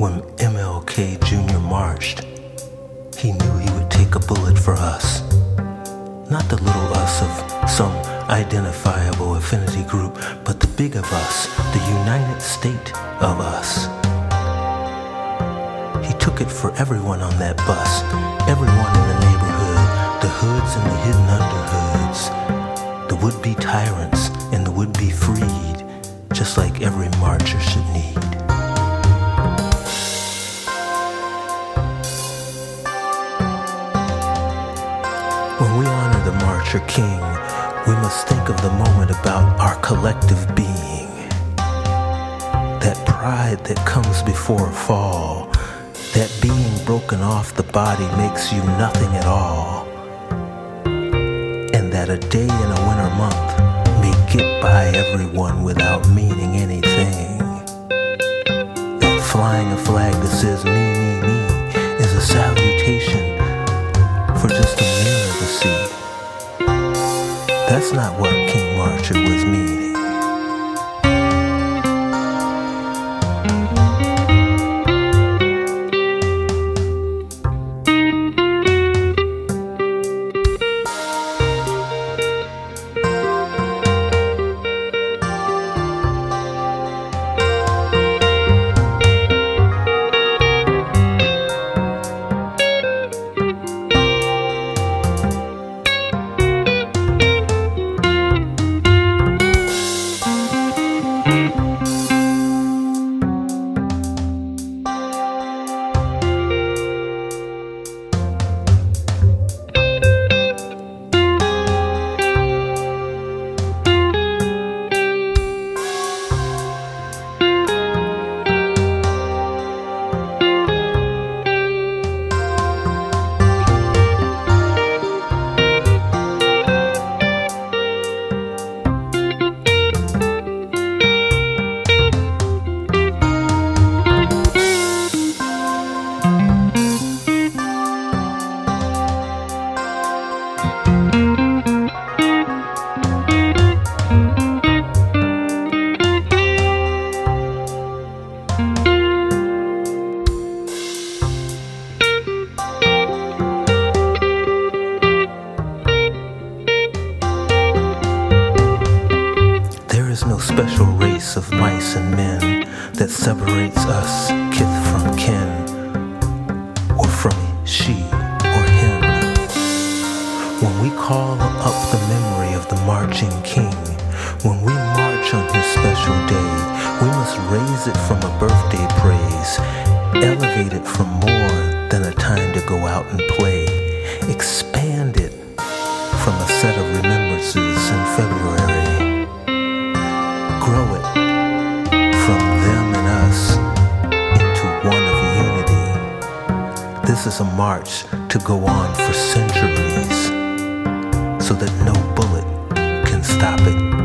When MLK Jr. marched, he knew he would take a bullet for us. Not the little us of some identifiable affinity group, but the big of us, the united state of us. He took it for everyone on that bus, everyone in the neighborhood, the hoods and the hidden underhoods, the would be tyrants and the would be freed, just like every marcher should need. When we honor the marcher king, we must think of the moment about our collective being. That pride that comes before a fall, that being broken off the body makes you nothing at all. And that a day in a winter month may get by everyone without meaning anything. That flying a flag that says me, me, me That's not what King Marcher was meaning. There is no special race of mice and men that separates us, kith from kin, or from she or him. When we call up the memory of the marching king, when we march on his special day, we must raise it from a birthday praise, elevate it from more than a time to go out and play, expand it from a set of remembrances in February grow it from them and us into one of unity. This is a march to go on for centuries so that no bullet can stop it.